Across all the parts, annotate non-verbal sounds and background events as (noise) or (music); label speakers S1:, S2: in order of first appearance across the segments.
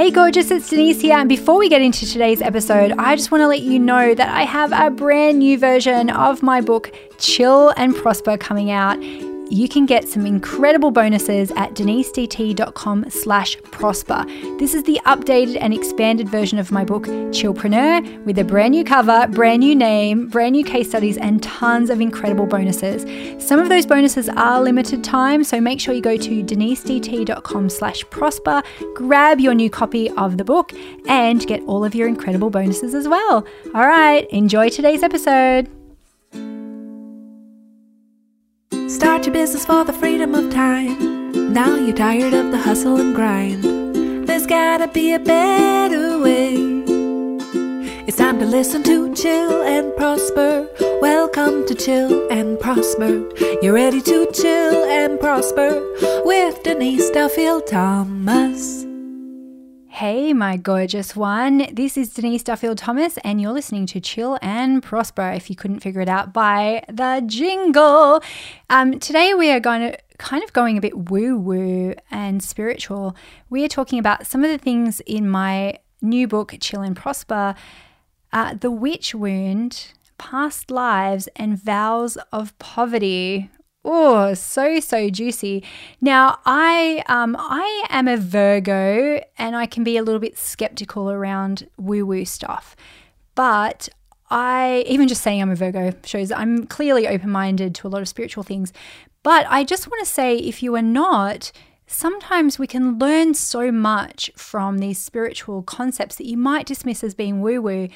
S1: Hey, gorgeous, it's Denise here. And before we get into today's episode, I just want to let you know that I have a brand new version of my book, Chill and Prosper, coming out you can get some incredible bonuses at denisedt.com slash prosper. This is the updated and expanded version of my book, Chillpreneur, with a brand new cover, brand new name, brand new case studies, and tons of incredible bonuses. Some of those bonuses are limited time, so make sure you go to denisedt.com slash prosper, grab your new copy of the book, and get all of your incredible bonuses as well. All right, enjoy today's episode.
S2: Start your business for the freedom of time. Now you're tired of the hustle and grind. There's gotta be a better way. It's time to listen to Chill and Prosper. Welcome to Chill and Prosper. You're ready to chill and prosper with Denise Duffield Thomas.
S1: Hey, my gorgeous one. This is Denise Duffield Thomas, and you're listening to Chill and Prosper, if you couldn't figure it out by the jingle. Um, today, we are going to kind of going a bit woo woo and spiritual. We are talking about some of the things in my new book, Chill and Prosper uh, The Witch Wound, Past Lives, and Vows of Poverty. Oh, so so juicy. Now, I um I am a Virgo and I can be a little bit skeptical around woo-woo stuff. But I even just saying I'm a Virgo shows I'm clearly open-minded to a lot of spiritual things. But I just want to say if you are not, sometimes we can learn so much from these spiritual concepts that you might dismiss as being woo-woo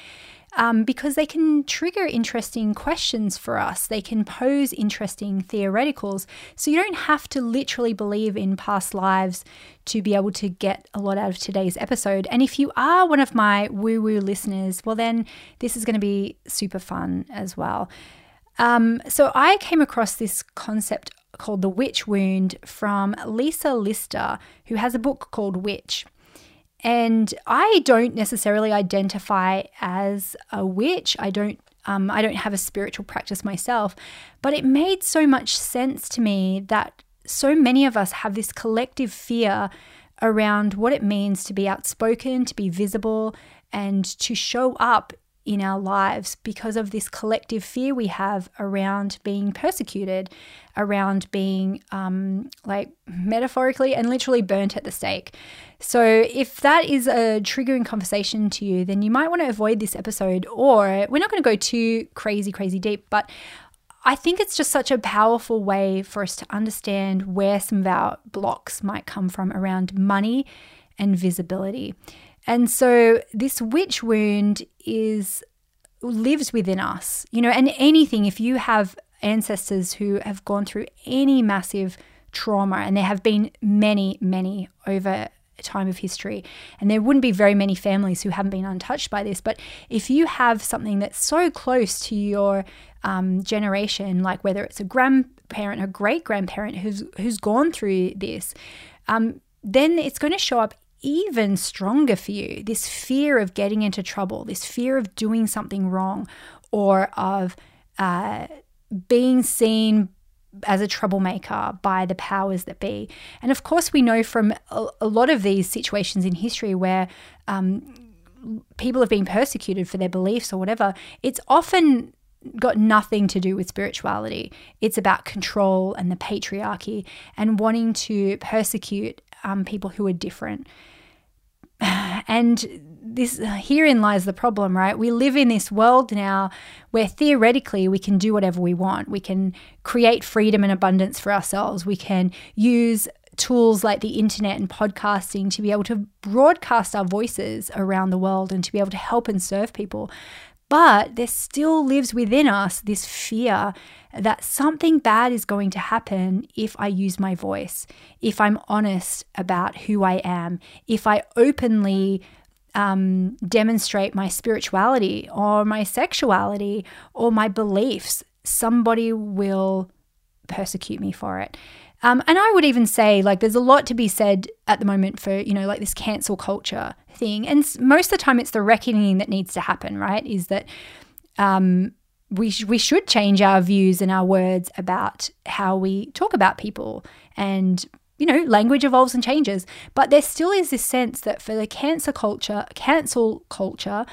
S1: um, because they can trigger interesting questions for us. They can pose interesting theoreticals. So you don't have to literally believe in past lives to be able to get a lot out of today's episode. And if you are one of my woo woo listeners, well, then this is going to be super fun as well. Um, so I came across this concept called the witch wound from Lisa Lister, who has a book called Witch. And I don't necessarily identify as a witch. I don't um, I don't have a spiritual practice myself, but it made so much sense to me that so many of us have this collective fear around what it means to be outspoken, to be visible, and to show up in our lives because of this collective fear we have around being persecuted, around being um, like metaphorically and literally burnt at the stake. So, if that is a triggering conversation to you, then you might want to avoid this episode, or we're not going to go too crazy, crazy deep, but I think it's just such a powerful way for us to understand where some of our blocks might come from around money and visibility. And so this witch wound is lives within us, you know, and anything, if you have ancestors who have gone through any massive trauma, and there have been many, many over time of history, and there wouldn't be very many families who haven't been untouched by this. But if you have something that's so close to your um, generation, like whether it's a grandparent, a great grandparent who's who's gone through this, um, then it's going to show up even stronger for you this fear of getting into trouble, this fear of doing something wrong, or of uh, being seen as a troublemaker by the powers that be. And of course, we know from a, a lot of these situations in history where um, people have been persecuted for their beliefs or whatever, it's often got nothing to do with spirituality. It's about control and the patriarchy and wanting to persecute um, people who are different. And this herein lies the problem, right? We live in this world now where theoretically we can do whatever we want. We can create freedom and abundance for ourselves. We can use tools like the internet and podcasting to be able to broadcast our voices around the world and to be able to help and serve people. But there still lives within us this fear that something bad is going to happen if I use my voice, if I'm honest about who I am, if I openly um, demonstrate my spirituality or my sexuality or my beliefs, somebody will persecute me for it. Um, and I would even say, like, there's a lot to be said at the moment for, you know, like this cancel culture thing. And most of the time, it's the reckoning that needs to happen, right? Is that um, we, sh- we should change our views and our words about how we talk about people and you know, language evolves and changes. But there still is this sense that for the cancer culture, cancel culture,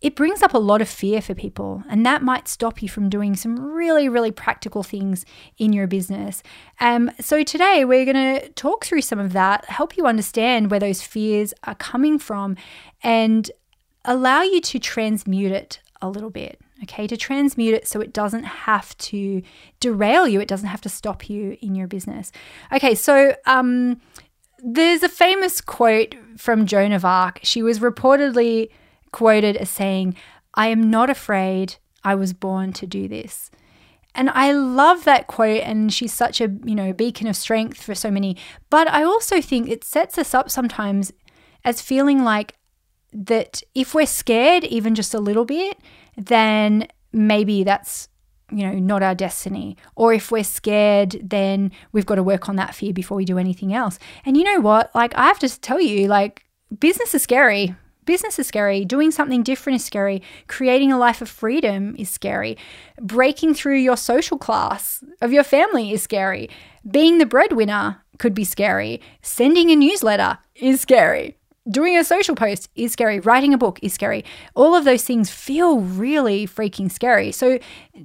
S1: it brings up a lot of fear for people, and that might stop you from doing some really, really practical things in your business. Um, so, today we're going to talk through some of that, help you understand where those fears are coming from, and allow you to transmute it a little bit. Okay, to transmute it so it doesn't have to derail you, it doesn't have to stop you in your business. Okay, so um, there's a famous quote from Joan of Arc. She was reportedly quoted as saying, I am not afraid, I was born to do this. And I love that quote, and she's such a you know beacon of strength for so many. But I also think it sets us up sometimes as feeling like that if we're scared even just a little bit, then maybe that's you know not our destiny. Or if we're scared then we've got to work on that fear before we do anything else. And you know what? Like i have to tell you like business is scary business is scary doing something different is scary creating a life of freedom is scary breaking through your social class of your family is scary being the breadwinner could be scary sending a newsletter is scary doing a social post is scary, writing a book is scary. All of those things feel really freaking scary. So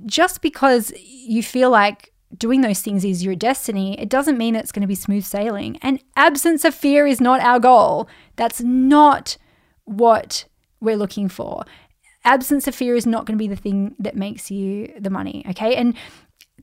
S1: just because you feel like doing those things is your destiny, it doesn't mean it's going to be smooth sailing. And absence of fear is not our goal. That's not what we're looking for. Absence of fear is not going to be the thing that makes you the money, okay? And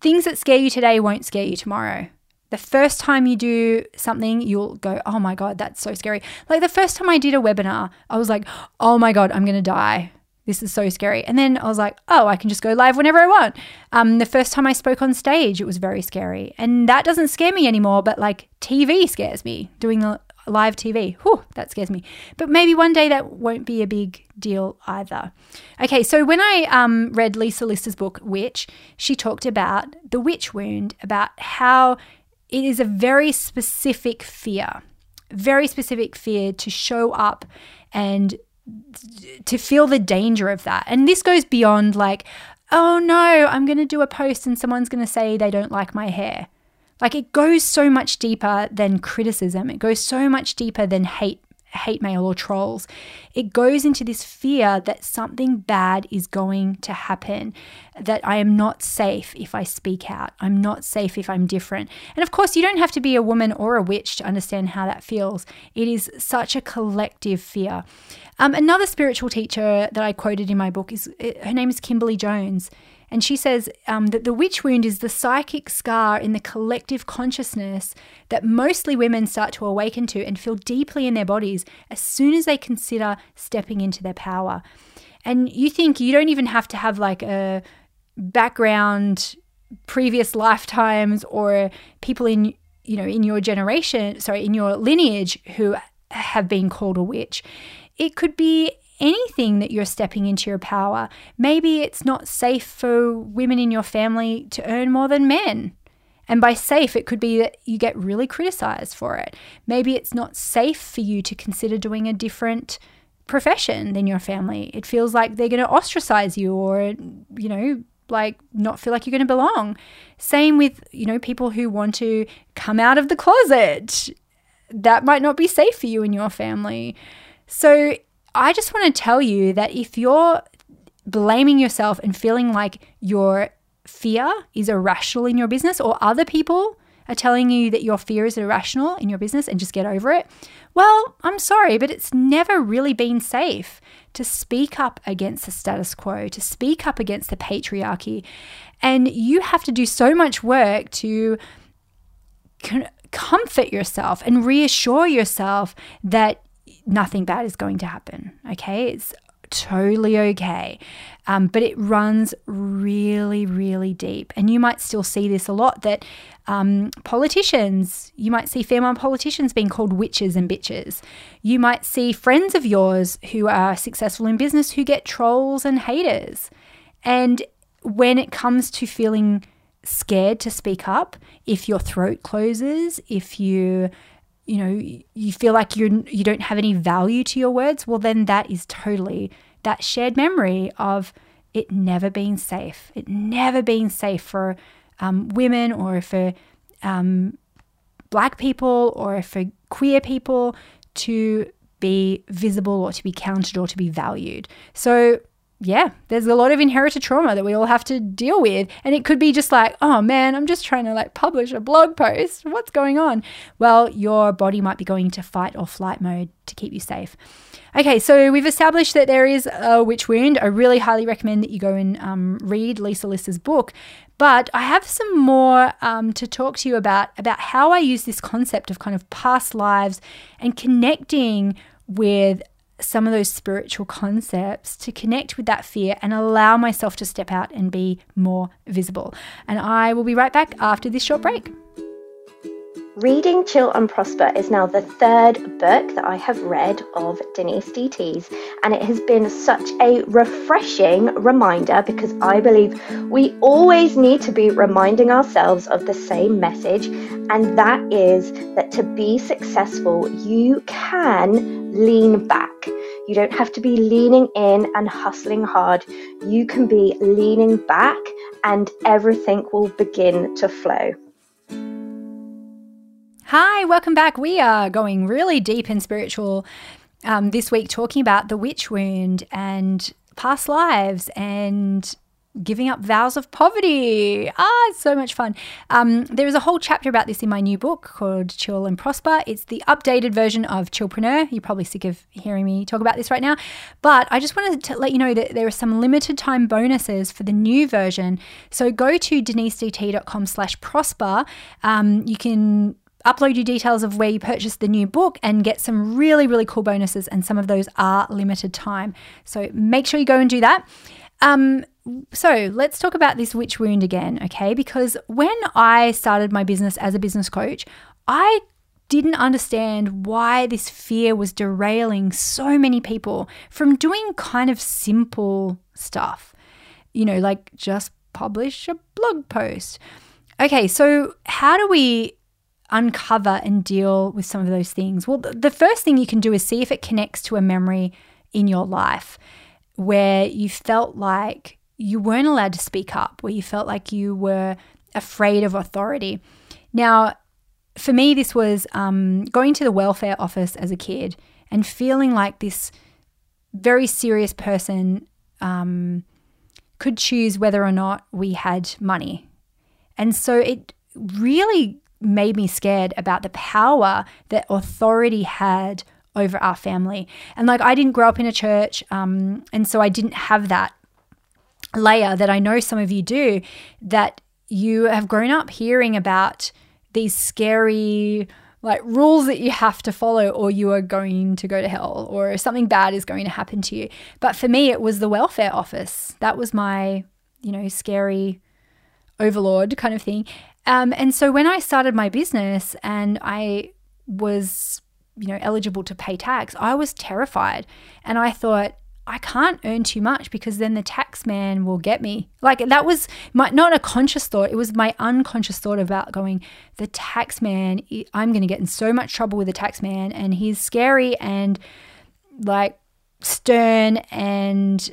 S1: things that scare you today won't scare you tomorrow. The first time you do something, you'll go, oh my God, that's so scary. Like the first time I did a webinar, I was like, oh my God, I'm going to die. This is so scary. And then I was like, oh, I can just go live whenever I want. Um, the first time I spoke on stage, it was very scary. And that doesn't scare me anymore, but like TV scares me. Doing the live TV, whew, that scares me. But maybe one day that won't be a big deal either. Okay, so when I um, read Lisa Lister's book, Witch, she talked about the witch wound, about how it is a very specific fear, very specific fear to show up and to feel the danger of that. And this goes beyond like, oh no, I'm going to do a post and someone's going to say they don't like my hair. Like it goes so much deeper than criticism. It goes so much deeper than hate hate mail or trolls. It goes into this fear that something bad is going to happen, that I am not safe if I speak out. I'm not safe if I'm different. And of course, you don't have to be a woman or a witch to understand how that feels. It is such a collective fear. Um, another spiritual teacher that I quoted in my book is her name is Kimberly Jones. And she says um, that the witch wound is the psychic scar in the collective consciousness that mostly women start to awaken to and feel deeply in their bodies as soon as they consider stepping into their power. And you think you don't even have to have like a background, previous lifetimes, or people in you know in your generation, sorry, in your lineage who have been called a witch. It could be anything that you're stepping into your power. Maybe it's not safe for women in your family to earn more than men. And by safe, it could be that you get really criticized for it. Maybe it's not safe for you to consider doing a different profession than your family. It feels like they're going to ostracize you or, you know, like not feel like you're going to belong. Same with, you know, people who want to come out of the closet. That might not be safe for you and your family. So I just want to tell you that if you're blaming yourself and feeling like your fear is irrational in your business or other people are telling you that your fear is irrational in your business and just get over it, well, I'm sorry, but it's never really been safe to speak up against the status quo, to speak up against the patriarchy. And you have to do so much work to comfort yourself and reassure yourself that nothing bad is going to happen. Okay. It's totally okay. Um, but it runs really, really deep. And you might still see this a lot that um, politicians, you might see female politicians being called witches and bitches. You might see friends of yours who are successful in business who get trolls and haters. And when it comes to feeling scared to speak up, if your throat closes, if you you know you feel like you you don't have any value to your words well then that is totally that shared memory of it never being safe it never being safe for um, women or for um, black people or for queer people to be visible or to be counted or to be valued. So yeah, there's a lot of inherited trauma that we all have to deal with. And it could be just like, oh man, I'm just trying to like publish a blog post. What's going on? Well, your body might be going into fight or flight mode to keep you safe. Okay, so we've established that there is a witch wound. I really highly recommend that you go and um, read Lisa Lister's book. But I have some more um, to talk to you about about how I use this concept of kind of past lives and connecting with some of those spiritual concepts to connect with that fear and allow myself to step out and be more visible. And I will be right back after this short break.
S3: Reading Chill and Prosper is now the third book that I have read of Denise DT's, and it has been such a refreshing reminder because I believe we always need to be reminding ourselves of the same message, and that is that to be successful, you can lean back. You don't have to be leaning in and hustling hard. You can be leaning back, and everything will begin to flow.
S1: Hi, welcome back. We are going really deep and spiritual um, this week, talking about the witch wound and past lives and giving up vows of poverty. Ah, it's so much fun. Um, there is a whole chapter about this in my new book called Chill and Prosper. It's the updated version of Chillpreneur. You're probably sick of hearing me talk about this right now, but I just wanted to let you know that there are some limited time bonuses for the new version. So go to denisedt.com slash prosper. Um, you can upload your details of where you purchased the new book and get some really, really cool bonuses. And some of those are limited time. So make sure you go and do that. Um, so let's talk about this witch wound again, okay? Because when I started my business as a business coach, I didn't understand why this fear was derailing so many people from doing kind of simple stuff. You know, like just publish a blog post. Okay, so how do we uncover and deal with some of those things? Well, the first thing you can do is see if it connects to a memory in your life where you felt like you weren't allowed to speak up, where you felt like you were afraid of authority. Now, for me, this was um, going to the welfare office as a kid and feeling like this very serious person um, could choose whether or not we had money. And so it really made me scared about the power that authority had over our family. And like, I didn't grow up in a church, um, and so I didn't have that layer that I know some of you do, that you have grown up hearing about these scary like rules that you have to follow or you are going to go to hell or something bad is going to happen to you. But for me it was the welfare office. That was my, you know, scary overlord kind of thing. Um, and so when I started my business and I was, you know, eligible to pay tax, I was terrified. And I thought, I can't earn too much because then the tax man will get me. Like that was my not a conscious thought, it was my unconscious thought about going, the tax man, I'm going to get in so much trouble with the tax man and he's scary and like stern and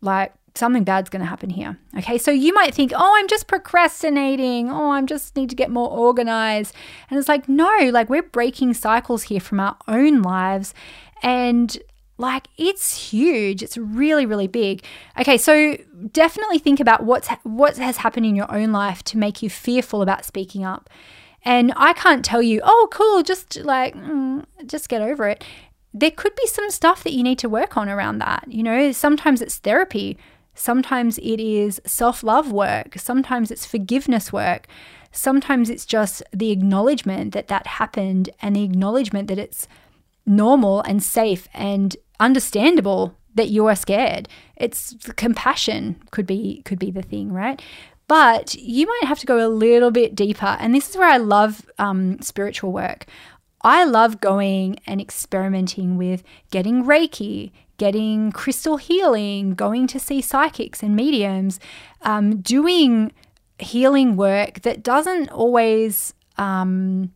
S1: like something bad's going to happen here. Okay, so you might think, oh, I'm just procrastinating. Oh, I'm just need to get more organized. And it's like, no, like we're breaking cycles here from our own lives. And like it's huge. It's really, really big. Okay, so definitely think about what's what has happened in your own life to make you fearful about speaking up. And I can't tell you, oh, cool, just like, mm, just get over it. There could be some stuff that you need to work on around that. You know, sometimes it's therapy. Sometimes it is self love work. Sometimes it's forgiveness work. Sometimes it's just the acknowledgement that that happened and the acknowledgement that it's normal and safe and understandable that you are scared. It's compassion could be could be the thing, right? But you might have to go a little bit deeper, and this is where I love um, spiritual work. I love going and experimenting with getting Reiki, getting crystal healing, going to see psychics and mediums, um, doing healing work that doesn't always um,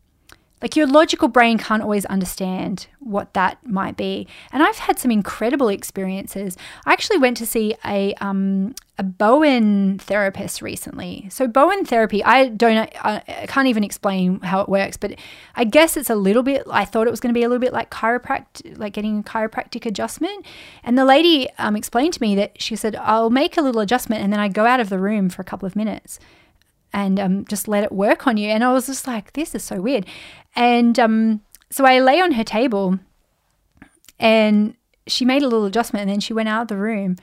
S1: Like your logical brain can't always understand what that might be. And I've had some incredible experiences. I actually went to see a um, a Bowen therapist recently. So Bowen therapy, I don't, I can't even explain how it works, but I guess it's a little bit. I thought it was going to be a little bit like chiropractic, like getting a chiropractic adjustment. And the lady um, explained to me that she said, "I'll make a little adjustment, and then I go out of the room for a couple of minutes." And um, just let it work on you. And I was just like, this is so weird. And um, so I lay on her table and she made a little adjustment and then she went out of the room.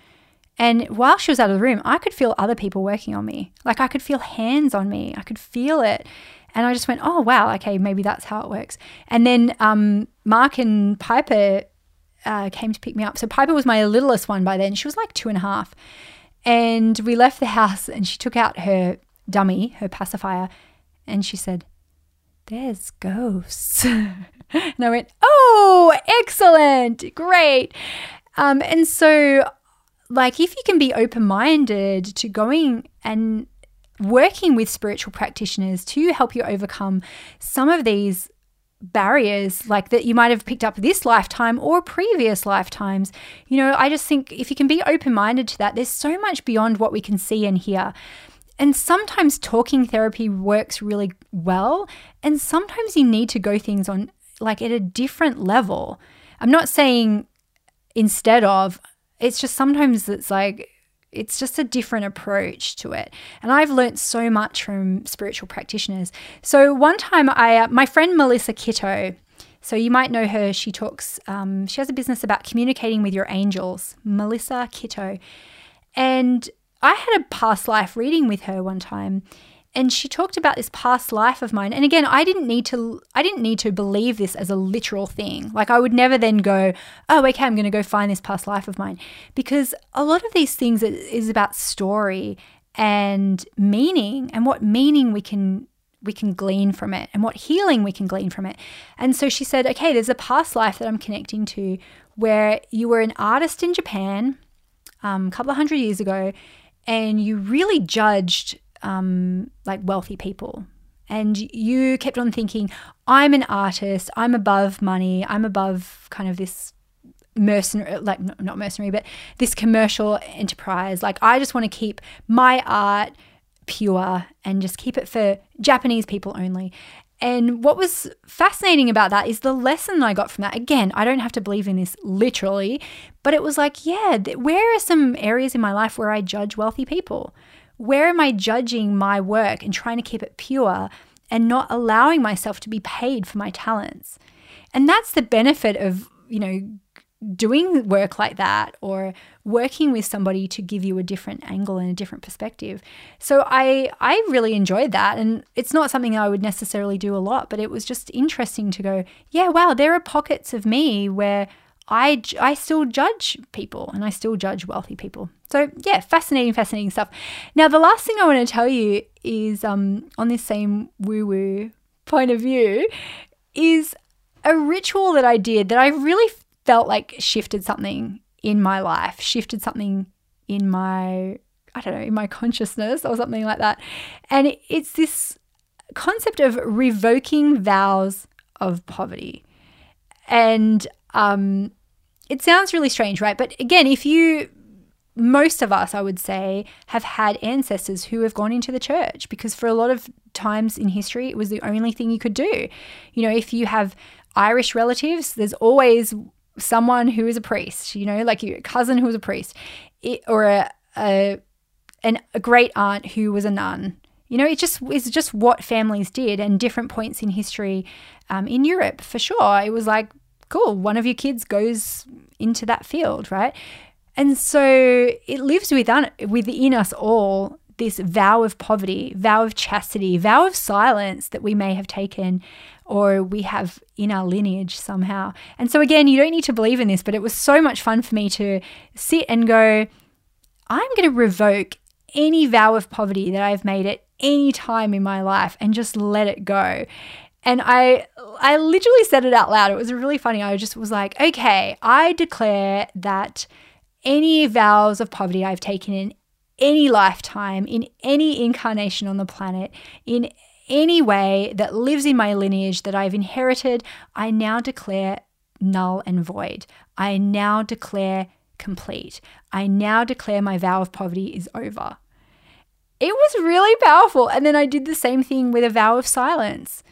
S1: And while she was out of the room, I could feel other people working on me. Like I could feel hands on me, I could feel it. And I just went, oh, wow, okay, maybe that's how it works. And then um, Mark and Piper uh, came to pick me up. So Piper was my littlest one by then. She was like two and a half. And we left the house and she took out her dummy, her pacifier, and she said, There's ghosts. (laughs) and I went, Oh, excellent, great. Um, and so, like, if you can be open minded to going and working with spiritual practitioners to help you overcome some of these barriers like that you might have picked up this lifetime or previous lifetimes. You know, I just think if you can be open minded to that, there's so much beyond what we can see and hear. And sometimes talking therapy works really well. And sometimes you need to go things on like at a different level. I'm not saying instead of, it's just sometimes it's like, it's just a different approach to it. And I've learnt so much from spiritual practitioners. So one time I, uh, my friend Melissa Kitto, so you might know her. She talks, um, she has a business about communicating with your angels, Melissa Kitto. And I had a past life reading with her one time and she talked about this past life of mine. And again i didn't need to i didn't need to believe this as a literal thing. Like i would never then go oh okay i'm going to go find this past life of mine. Because a lot of these things is about story and meaning and what meaning we can we can glean from it and what healing we can glean from it. And so she said okay there's a past life that i'm connecting to where you were an artist in japan um, a couple of hundred years ago and you really judged um, like wealthy people. And you kept on thinking, I'm an artist, I'm above money, I'm above kind of this mercenary, like not mercenary, but this commercial enterprise. Like, I just want to keep my art pure and just keep it for Japanese people only. And what was fascinating about that is the lesson I got from that. Again, I don't have to believe in this literally, but it was like, yeah, where are some areas in my life where I judge wealthy people? Where am I judging my work and trying to keep it pure and not allowing myself to be paid for my talents? And that's the benefit of, you know, doing work like that or working with somebody to give you a different angle and a different perspective. So I I really enjoyed that and it's not something I would necessarily do a lot, but it was just interesting to go, yeah, wow, there are pockets of me where I, I still judge people and I still judge wealthy people. So, yeah, fascinating, fascinating stuff. Now, the last thing I want to tell you is um, on this same woo woo point of view is a ritual that I did that I really felt like shifted something in my life, shifted something in my, I don't know, in my consciousness or something like that. And it's this concept of revoking vows of poverty. And um, it sounds really strange, right? But again, if you, most of us, I would say, have had ancestors who have gone into the church because for a lot of times in history, it was the only thing you could do. You know, if you have Irish relatives, there's always someone who is a priest, you know, like your cousin who was a priest, it, or a, a, an, a great aunt who was a nun. You know, it just is just what families did, and different points in history um, in Europe for sure. It was like, cool, one of your kids goes into that field, right? And so it lives within within us all this vow of poverty, vow of chastity, vow of silence that we may have taken or we have in our lineage somehow. And so, again, you don't need to believe in this, but it was so much fun for me to sit and go, I'm going to revoke any vow of poverty that I've made at any time in my life and just let it go. And I I literally said it out loud. It was really funny. I just was like, okay, I declare that any vows of poverty I've taken in any lifetime, in any incarnation on the planet, in any way that lives in my lineage that I've inherited, I now declare null and void. I now declare complete. I now declare my vow of poverty is over. It was really powerful. And then I did the same thing with a vow of silence.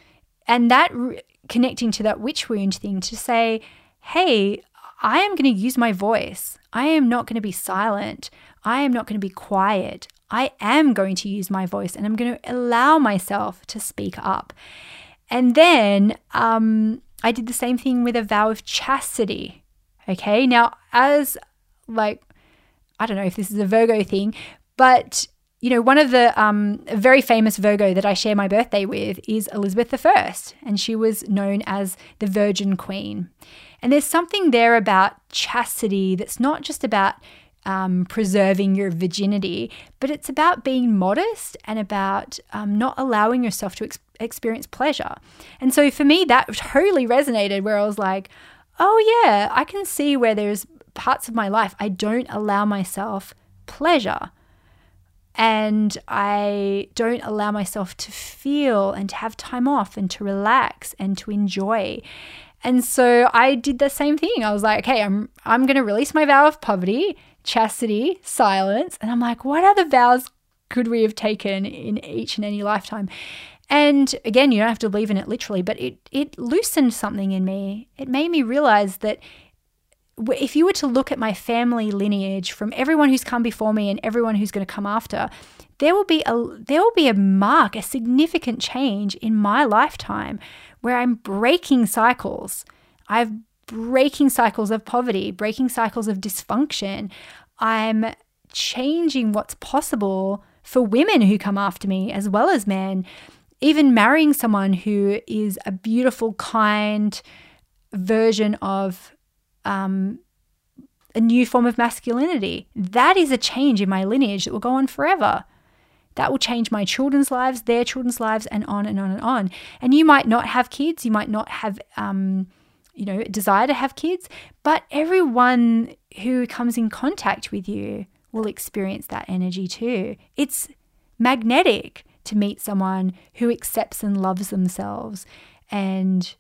S1: And that re- connecting to that witch wound thing to say, hey, I am going to use my voice. I am not going to be silent. I am not going to be quiet. I am going to use my voice and I'm going to allow myself to speak up. And then um, I did the same thing with a vow of chastity. Okay, now, as like, I don't know if this is a Virgo thing, but you know, one of the um, very famous Virgo that I share my birthday with is Elizabeth I, and she was known as the Virgin Queen. And there's something there about chastity that's not just about um, preserving your virginity, but it's about being modest and about um, not allowing yourself to ex- experience pleasure. And so for me, that totally resonated where I was like, oh, yeah, I can see where there's parts of my life I don't allow myself pleasure. And I don't allow myself to feel and to have time off and to relax and to enjoy. And so I did the same thing. I was like, okay, I'm I'm going to release my vow of poverty chastity, silence. And I'm like, what other vows could we have taken in each and any lifetime? And again, you don't have to believe in it literally, but it, it loosened something in me. It made me realize that if you were to look at my family lineage from everyone who's come before me and everyone who's going to come after, there will be a there will be a mark, a significant change in my lifetime where I'm breaking cycles. I've breaking cycles of poverty, breaking cycles of dysfunction. I'm changing what's possible for women who come after me as well as men. Even marrying someone who is a beautiful, kind version of um, a new form of masculinity. That is a change in my lineage that will go on forever. That will change my children's lives, their children's lives, and on and on and on. And you might not have kids, you might not have um, you know, desire to have kids, but everyone who comes in contact with you will experience that energy too. It's magnetic to meet someone who accepts and loves themselves and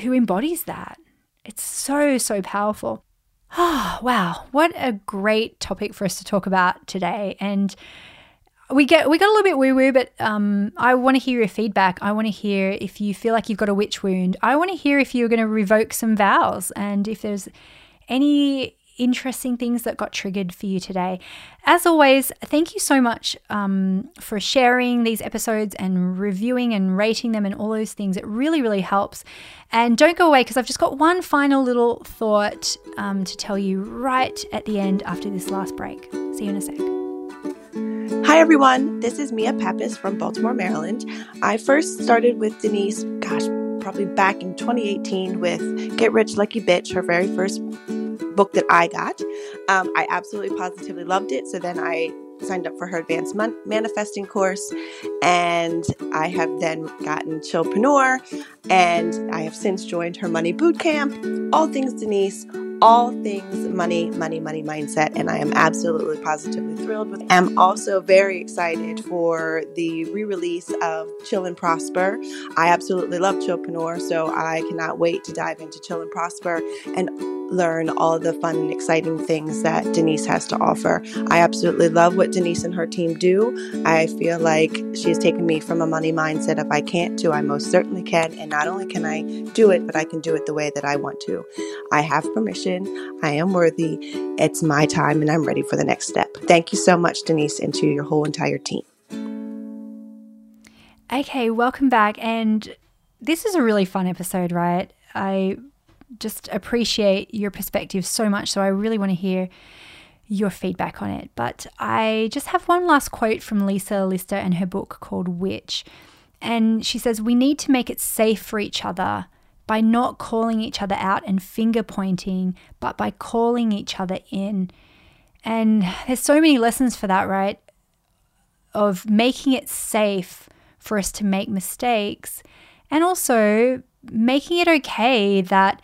S1: who embodies that. It's so, so powerful. Oh, (sighs) wow. What a great topic for us to talk about today. And we get we got a little bit woo woo, but um, I want to hear your feedback. I want to hear if you feel like you've got a witch wound. I want to hear if you're going to revoke some vows and if there's any interesting things that got triggered for you today. As always, thank you so much um, for sharing these episodes and reviewing and rating them and all those things. It really, really helps. And don't go away because I've just got one final little thought um, to tell you right at the end after this last break. See you in a sec.
S4: Hi, everyone. This is Mia Pappas from Baltimore, Maryland. I first started with Denise, gosh, probably back in 2018 with Get Rich Lucky Bitch, her very first book that I got. Um, I absolutely positively loved it. So then I signed up for her advanced man- manifesting course and I have then gotten Chillpreneur and I have since joined her money boot camp. All things Denise, all things money, money, money mindset, and I am absolutely positively thrilled with. I'm also very excited for the re-release of Chill and Prosper. I absolutely love Chillpreneur, so I cannot wait to dive into Chill and Prosper and learn all the fun and exciting things that Denise has to offer. I absolutely love what Denise and her team do. I feel like she's taken me from a money mindset if I can't do, I most certainly can. And not only can I do it, but I can do it the way that I want to. I have permission. I am worthy. It's my time and I'm ready for the next step. Thank you so much, Denise, and to your whole entire team.
S1: Okay, welcome back. And this is a really fun episode, right? I just appreciate your perspective so much. So I really want to hear your feedback on it. But I just have one last quote from Lisa Lister and her book called Witch. And she says, We need to make it safe for each other by not calling each other out and finger pointing, but by calling each other in. And there's so many lessons for that, right? Of making it safe for us to make mistakes and also making it okay that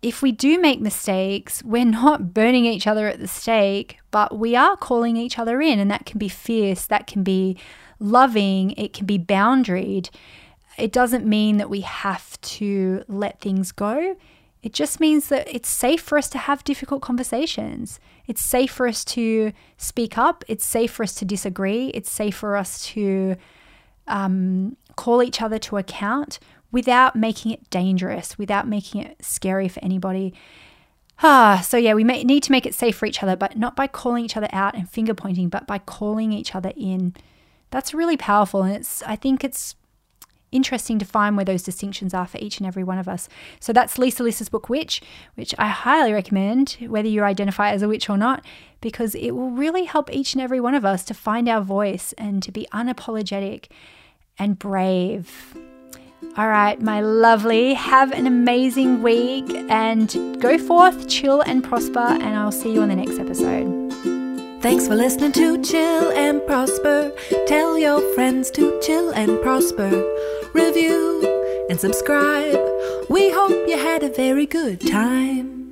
S1: if we do make mistakes, we're not burning each other at the stake, but we are calling each other in. And that can be fierce, that can be loving, it can be boundaried. It doesn't mean that we have to let things go. It just means that it's safe for us to have difficult conversations. It's safe for us to speak up. It's safe for us to disagree. It's safe for us to um, call each other to account without making it dangerous, without making it scary for anybody. Ah, so yeah, we may, need to make it safe for each other, but not by calling each other out and finger pointing, but by calling each other in. That's really powerful, and it's. I think it's interesting to find where those distinctions are for each and every one of us. So that's Lisa Lister's book Witch, which I highly recommend, whether you identify as a witch or not, because it will really help each and every one of us to find our voice and to be unapologetic and brave. All right, my lovely, have an amazing week and go forth, chill and prosper, and I'll see you on the next episode.
S2: Thanks for listening to Chill and Prosper. Tell your friends to chill and prosper. Review and subscribe. We hope you had a very good time.